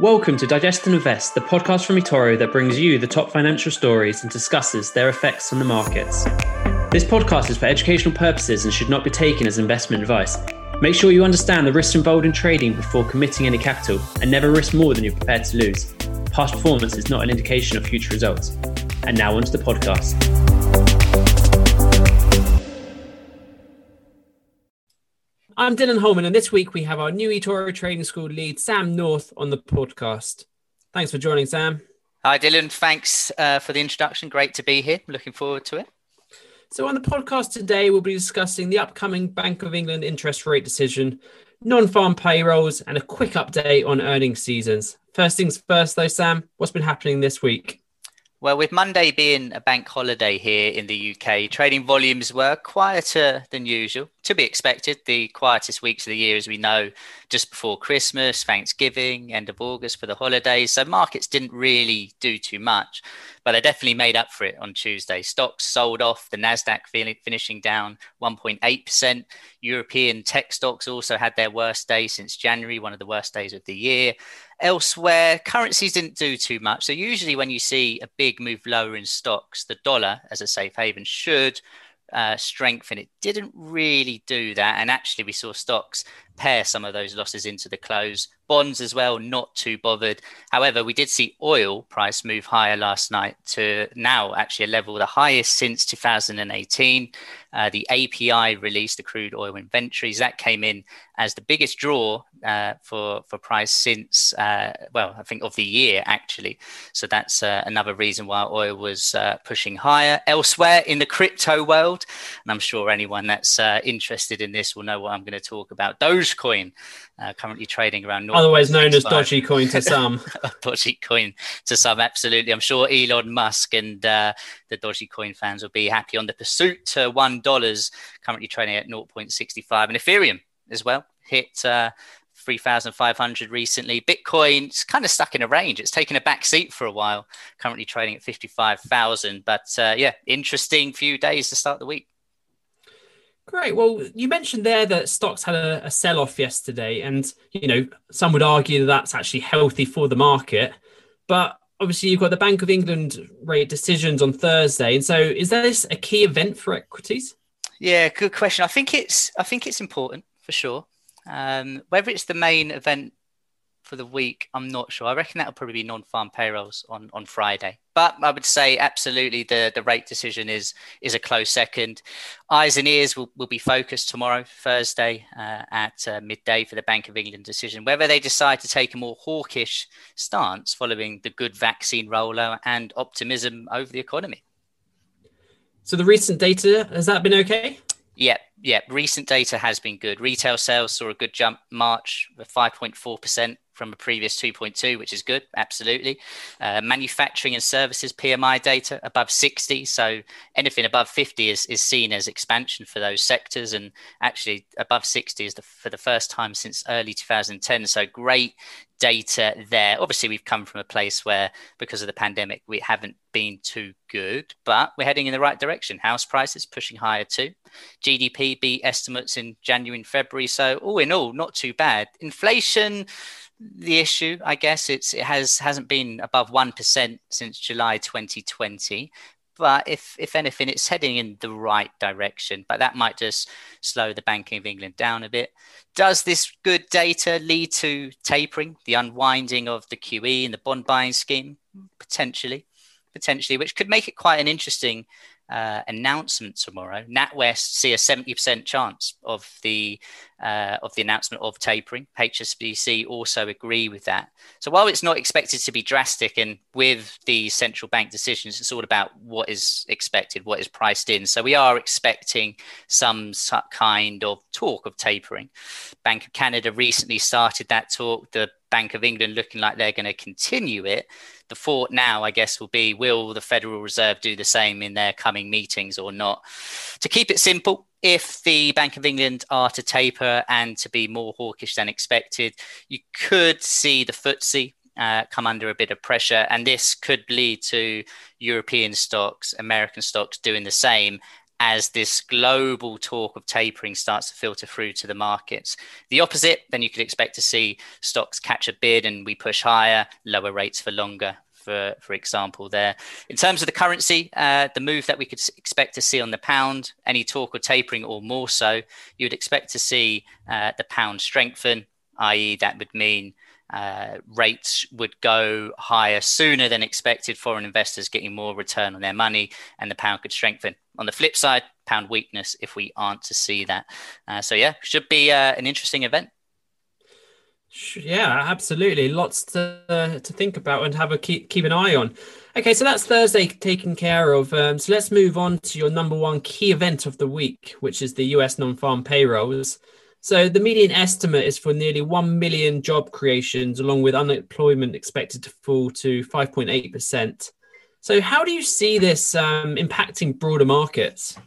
Welcome to Digest and Invest, the podcast from eToro that brings you the top financial stories and discusses their effects on the markets. This podcast is for educational purposes and should not be taken as investment advice. Make sure you understand the risks involved in trading before committing any capital and never risk more than you're prepared to lose. Past performance is not an indication of future results. And now onto the podcast. I'm Dylan Holman, and this week we have our new eToro Trading School lead, Sam North, on the podcast. Thanks for joining, Sam. Hi, Dylan. Thanks uh, for the introduction. Great to be here. Looking forward to it. So, on the podcast today, we'll be discussing the upcoming Bank of England interest rate decision, non farm payrolls, and a quick update on earnings seasons. First things first, though, Sam, what's been happening this week? Well, with Monday being a bank holiday here in the UK, trading volumes were quieter than usual. To be expected, the quietest weeks of the year, as we know, just before Christmas, Thanksgiving, end of August for the holidays. So markets didn't really do too much, but they definitely made up for it on Tuesday. Stocks sold off, the NASDAQ finishing down 1.8%. European tech stocks also had their worst day since January, one of the worst days of the year. Elsewhere, currencies didn't do too much. So, usually, when you see a big move lower in stocks, the dollar as a safe haven should uh, strengthen. It didn't really do that. And actually, we saw stocks pare some of those losses into the close. Bonds as well, not too bothered. However, we did see oil price move higher last night to now actually a level the highest since 2018. Uh, the API released the crude oil inventories that came in as the biggest draw uh, for for price since uh, well I think of the year actually. So that's uh, another reason why oil was uh, pushing higher. Elsewhere in the crypto world, and I'm sure anyone that's uh, interested in this will know what I'm going to talk about. Dogecoin uh, currently trading around. Otherwise known as dodgy coin to some. dodgy coin to some, absolutely. I'm sure Elon Musk and uh, the dodgy coin fans will be happy on the pursuit to one dollars, currently trading at 0.65, and Ethereum as well hit. Uh, 3,500 recently. Bitcoin's kind of stuck in a range. It's taken a back seat for a while, currently trading at 55,000. But uh, yeah, interesting few days to start the week. Great. Well, you mentioned there that stocks had a, a sell off yesterday, and you know some would argue that that's actually healthy for the market. But obviously, you've got the Bank of England rate decisions on Thursday, and so is this a key event for equities? Yeah, good question. I think it's I think it's important for sure. Um, whether it's the main event for the week, I'm not sure. I reckon that'll probably be non-farm payrolls on, on Friday. But I would say absolutely the, the rate decision is is a close second. Eyes and ears will, will be focused tomorrow, Thursday, uh, at uh, midday for the Bank of England decision. Whether they decide to take a more hawkish stance following the good vaccine rollout and optimism over the economy. So the recent data has that been okay? Yeah, yeah. Recent data has been good. Retail sales saw a good jump March, 5.4% from a previous 2.2, which is good. Absolutely. Uh, manufacturing and services PMI data above 60. So anything above 50 is, is seen as expansion for those sectors. And actually, above 60 is the, for the first time since early 2010. So great data there. Obviously, we've come from a place where, because of the pandemic, we haven't been too good, but we're heading in the right direction. House prices pushing higher too. GDP beat estimates in January and February. So all in all, not too bad. Inflation the issue. I guess it's it has hasn't been above one percent since July 2020. But if if anything, it's heading in the right direction. But that might just slow the Banking of England down a bit. Does this good data lead to tapering, the unwinding of the QE and the bond buying scheme? Potentially, potentially, which could make it quite an interesting uh, announcement tomorrow, NatWest see a 70% chance of the uh, of the announcement of tapering. HSBC also agree with that. So while it's not expected to be drastic, and with the central bank decisions, it's all about what is expected, what is priced in. So we are expecting some kind of talk of tapering. Bank of Canada recently started that talk. The Bank of England looking like they're going to continue it. The thought now, I guess, will be will the Federal Reserve do the same in their coming meetings or not? To keep it simple, if the Bank of England are to taper and to be more hawkish than expected, you could see the FTSE uh, come under a bit of pressure, and this could lead to European stocks, American stocks doing the same as this global talk of tapering starts to filter through to the markets. The opposite, then you could expect to see stocks catch a bid and we push higher, lower rates for longer. For, for example, there. In terms of the currency, uh, the move that we could expect to see on the pound, any talk or tapering or more so, you would expect to see uh, the pound strengthen, i.e., that would mean uh, rates would go higher sooner than expected, foreign investors getting more return on their money, and the pound could strengthen. On the flip side, pound weakness if we aren't to see that. Uh, so, yeah, should be uh, an interesting event. Yeah, absolutely. Lots to uh, to think about and have a keep keep an eye on. Okay, so that's Thursday taken care of. Um, so let's move on to your number one key event of the week, which is the US non-farm payrolls. So the median estimate is for nearly 1 million job creations, along with unemployment expected to fall to 5.8%. So, how do you see this um, impacting broader markets?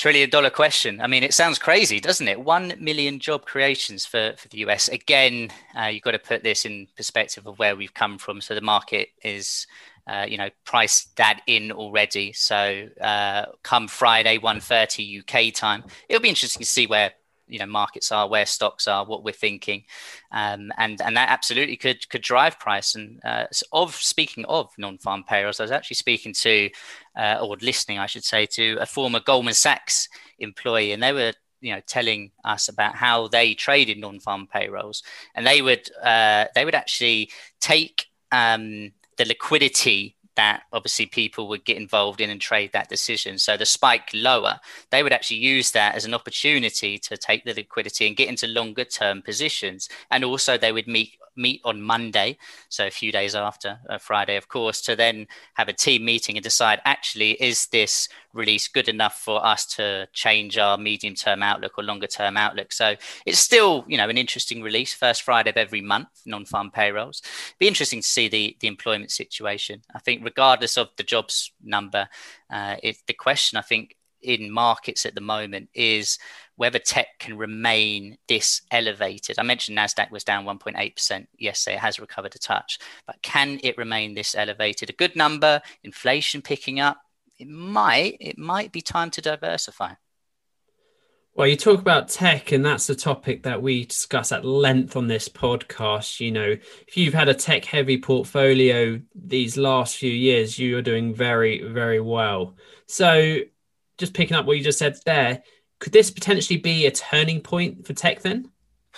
Trillion dollar question. I mean, it sounds crazy, doesn't it? One million job creations for, for the US. Again, uh, you've got to put this in perspective of where we've come from. So the market is uh, you know, priced that in already. So uh, come Friday, 1.30 UK time, it'll be interesting to see where you know markets are, where stocks are, what we're thinking, um, and and that absolutely could could drive price. And uh, of speaking of non-farm payrolls, I was actually speaking to uh, or listening, I should say, to a former Goldman Sachs employee, and they were you know telling us about how they traded non-farm payrolls, and they would uh, they would actually take um, the liquidity that obviously people would get involved in and trade that decision. So the spike lower, they would actually use that as an opportunity to take the liquidity and get into longer term positions. And also they would meet meet on Monday, so a few days after uh, Friday, of course, to then have a team meeting and decide actually, is this release good enough for us to change our medium term outlook or longer term outlook? So it's still, you know, an interesting release, first Friday of every month, non farm payrolls. Be interesting to see the, the employment situation. I think, regardless of the jobs number, uh, it, the question I think in markets at the moment is whether tech can remain this elevated. I mentioned Nasdaq was down 1.8% yesterday. It has recovered a touch, but can it remain this elevated? A good number, inflation picking up. It might. It might be time to diversify. Well, you talk about tech, and that's a topic that we discuss at length on this podcast. You know, if you've had a tech heavy portfolio these last few years, you are doing very, very well. So, just picking up what you just said there, could this potentially be a turning point for tech then?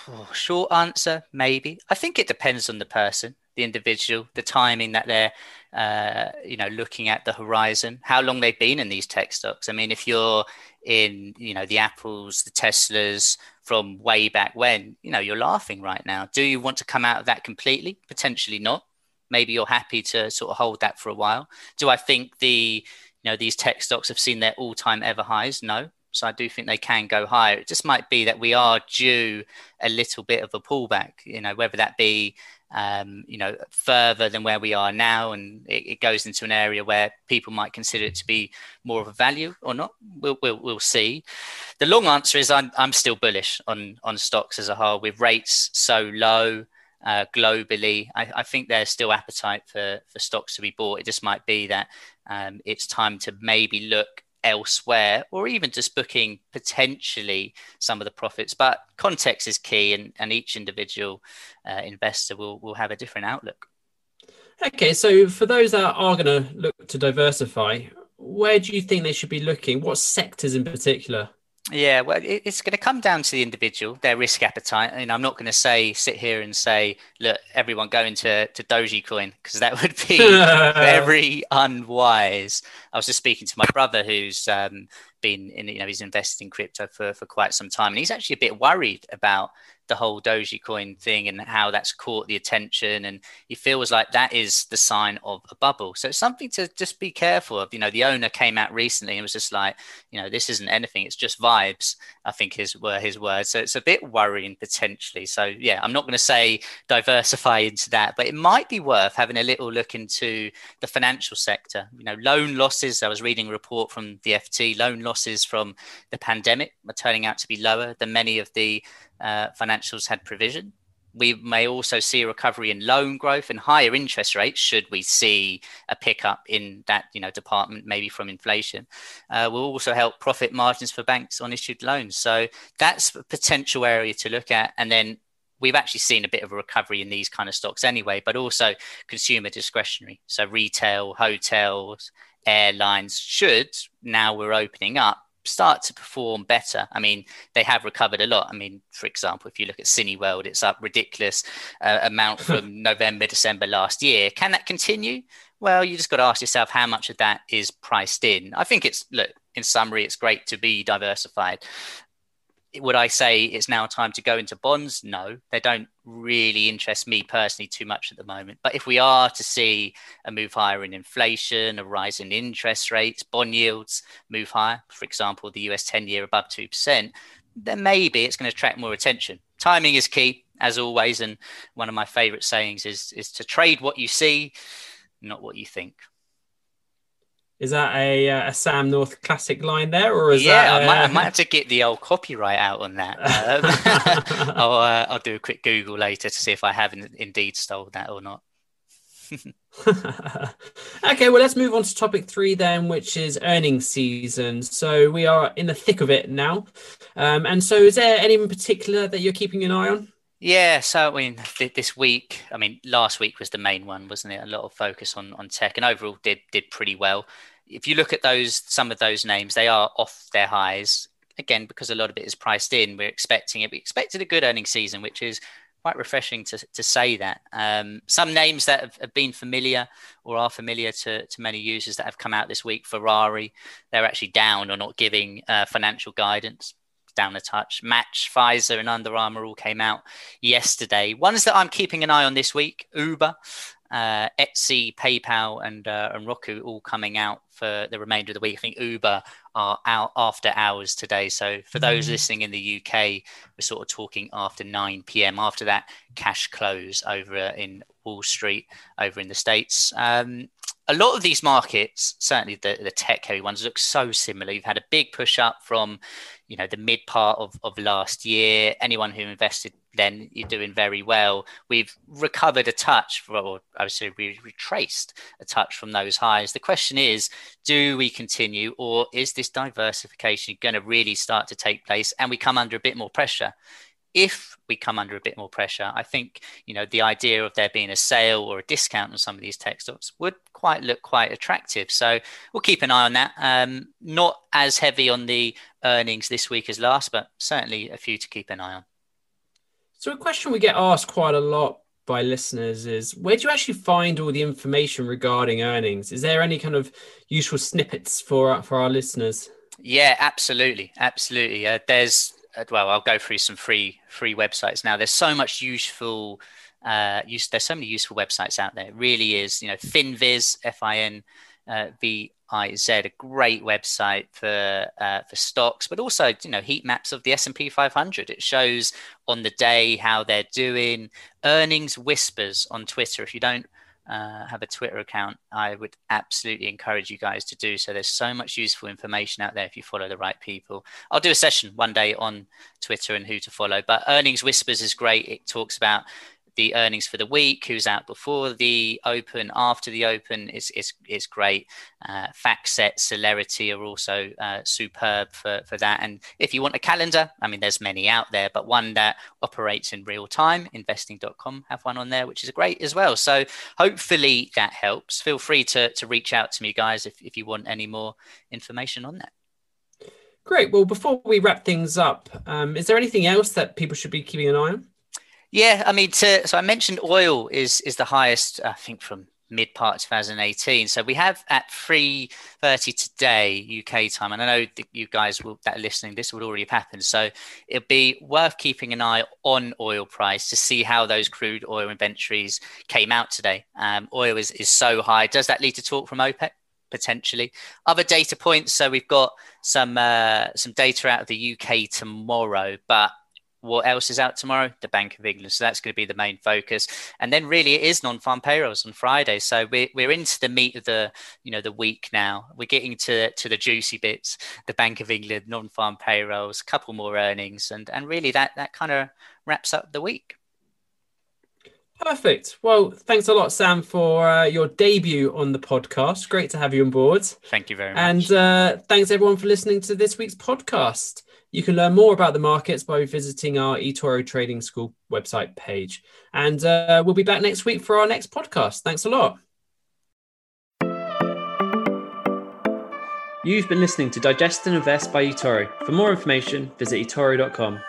Oh, short answer, maybe. I think it depends on the person, the individual, the timing that they're, uh, you know, looking at the horizon, how long they've been in these tech stocks. I mean, if you're in, you know, the Apples, the Teslas from way back when, you know, you're laughing right now. Do you want to come out of that completely? Potentially not. Maybe you're happy to sort of hold that for a while. Do I think the you know these tech stocks have seen their all-time ever highs. No. So i do think they can go higher. It just might be that we are due a little bit of a pullback you know whether that be um, you know further than where we are now and it, it, goes into an area where people might consider it to be more of a value or not. We'll, we'll, we'll see. The long answer is I'm, I'm still bullish on on stocks as a whole. With rates so low uh, globally. I, I, think there's still appetite for, for stocks to be bought. It just might be that um, it's time to maybe look elsewhere or even just booking potentially some of the profits. But context is key, and, and each individual uh, investor will, will have a different outlook. Okay, so for those that are going to look to diversify, where do you think they should be looking? What sectors in particular? Yeah, well, it's going to come down to the individual, their risk appetite. And I'm not going to say sit here and say, look, everyone go into to Dogecoin because that would be very unwise. I was just speaking to my brother who's um, been in, you know, he's invested in crypto for for quite some time, and he's actually a bit worried about the whole Dogecoin thing and how that's caught the attention. And he feels like that is the sign of a bubble. So it's something to just be careful of. You know, the owner came out recently and was just like, you know, this isn't anything, it's just vibes, I think his were his words. So it's a bit worrying potentially. So yeah, I'm not going to say diversify into that, but it might be worth having a little look into the financial sector. You know, loan losses. I was reading a report from the FT, loan losses from the pandemic are turning out to be lower than many of the uh, financials had provision. we may also see a recovery in loan growth and higher interest rates should we see a pickup in that you know department maybe from inflation. Uh, will also help profit margins for banks on issued loans. So that's a potential area to look at. And then we've actually seen a bit of a recovery in these kind of stocks anyway but also consumer discretionary. So retail hotels airlines should now we're opening up start to perform better. I mean, they have recovered a lot. I mean, for example, if you look at Cineworld, it's up ridiculous uh, amount from November, December last year. Can that continue? Well, you just got to ask yourself how much of that is priced in. I think it's look. In summary, it's great to be diversified would I say it's now time to go into bonds? No, they don't really interest me personally too much at the moment. But if we are to see a move higher in inflation, a rise in interest rates, bond yields move higher, for example, the US 10 year above 2%, then maybe it's going to attract more attention. Timing is key, as always. And one of my favorite sayings is, is to trade what you see, not what you think. Is that a, uh, a Sam North classic line there, or is yeah, that? I, might, I might have to get the old copyright out on that. Um, I'll uh, I'll do a quick Google later to see if I have indeed stole that or not. okay, well, let's move on to topic three then, which is earnings season. So we are in the thick of it now. Um, and so, is there any in particular that you're keeping an eye on? Yeah, so I mean, th- this week, I mean, last week was the main one, wasn't it? A lot of focus on on tech, and overall did did pretty well if you look at those some of those names, they are off their highs again because a lot of it is priced in. We're expecting it. We expected a good earning season, which is quite refreshing to, to say that. Um, some names that have, have, been familiar or are familiar to, to many users that have come out this week, Ferrari, they're actually down or not giving uh, financial guidance. Down a touch. Match, Pfizer, and Under Armour all came out yesterday. Ones that I'm keeping an eye on this week Uber, uh, Etsy, PayPal, and uh, and Roku all coming out for the remainder of the week. I think Uber are out after hours today. So for those mm. listening in the UK, we're sort of talking after 9 p.m. After that cash close over in Wall Street over in the States. Um, a lot of these markets, certainly the, the tech heavy ones, look so similar. You've had a big push up from, you know, the mid part of, of last year. Anyone who invested then you're doing very well. We've recovered a touch, or I would say we retraced a touch from those highs. The question is, do we continue, or is this diversification going to really start to take place and we come under a bit more pressure? if we come under a bit more pressure, I think you know the idea of there being a sale or a discount on some of these tech stocks would quite look quite attractive. So we'll keep an eye on that. Um, not as heavy on the earnings this week as last, but certainly a few to keep an eye on. So a question we get asked quite a lot by listeners is where do you actually find all the information regarding earnings? Is there any kind of useful snippets for for our listeners? Yeah, absolutely, absolutely. Uh, there's uh, well, I'll go through some free free websites now. There's so much useful. Uh, use, there's so many useful websites out there. It really is, you know, Finviz, F I N uh, a great website for uh, for stocks, but also you know heat maps of the S and P 500. It shows on the day how they're doing. Earnings whispers on Twitter. If you don't uh, have a Twitter account, I would absolutely encourage you guys to do so. There's so much useful information out there if you follow the right people. I'll do a session one day on Twitter and who to follow, but Earnings Whispers is great. It talks about the earnings for the week, who's out before the open, after the open is is, is great. Uh, FactSet, Celerity are also uh, superb for, for that. And if you want a calendar, I mean, there's many out there, but one that operates in real time, investing.com have one on there, which is great as well. So hopefully that helps. Feel free to, to reach out to me, guys, if, if you want any more information on that. Great. Well, before we wrap things up, um, is there anything else that people should be keeping an eye on? Yeah, I mean, to, so I mentioned oil is is the highest, I think, from mid part 2018. So we have at 3:30 today UK time, and I know that you guys will that are listening, this would already have happened. So it'll be worth keeping an eye on oil price to see how those crude oil inventories came out today. Um, oil is is so high. Does that lead to talk from OPEC? Potentially, other data points. So we've got some uh, some data out of the UK tomorrow, but what else is out tomorrow? The Bank of England. So that's going to be the main focus. And then really it is non-farm payrolls on Friday. So we're, we're into the meat of the, you know, the week now. We're getting to, to the juicy bits, the Bank of England, non-farm payrolls, a couple more earnings. And, and really that, that kind of wraps up the week. Perfect. Well, thanks a lot, Sam, for uh, your debut on the podcast. Great to have you on board. Thank you very much. And uh, thanks everyone for listening to this week's podcast. You can learn more about the markets by visiting our eToro Trading School website page. And uh, we'll be back next week for our next podcast. Thanks a lot. You've been listening to Digest and Invest by eToro. For more information, visit eToro.com.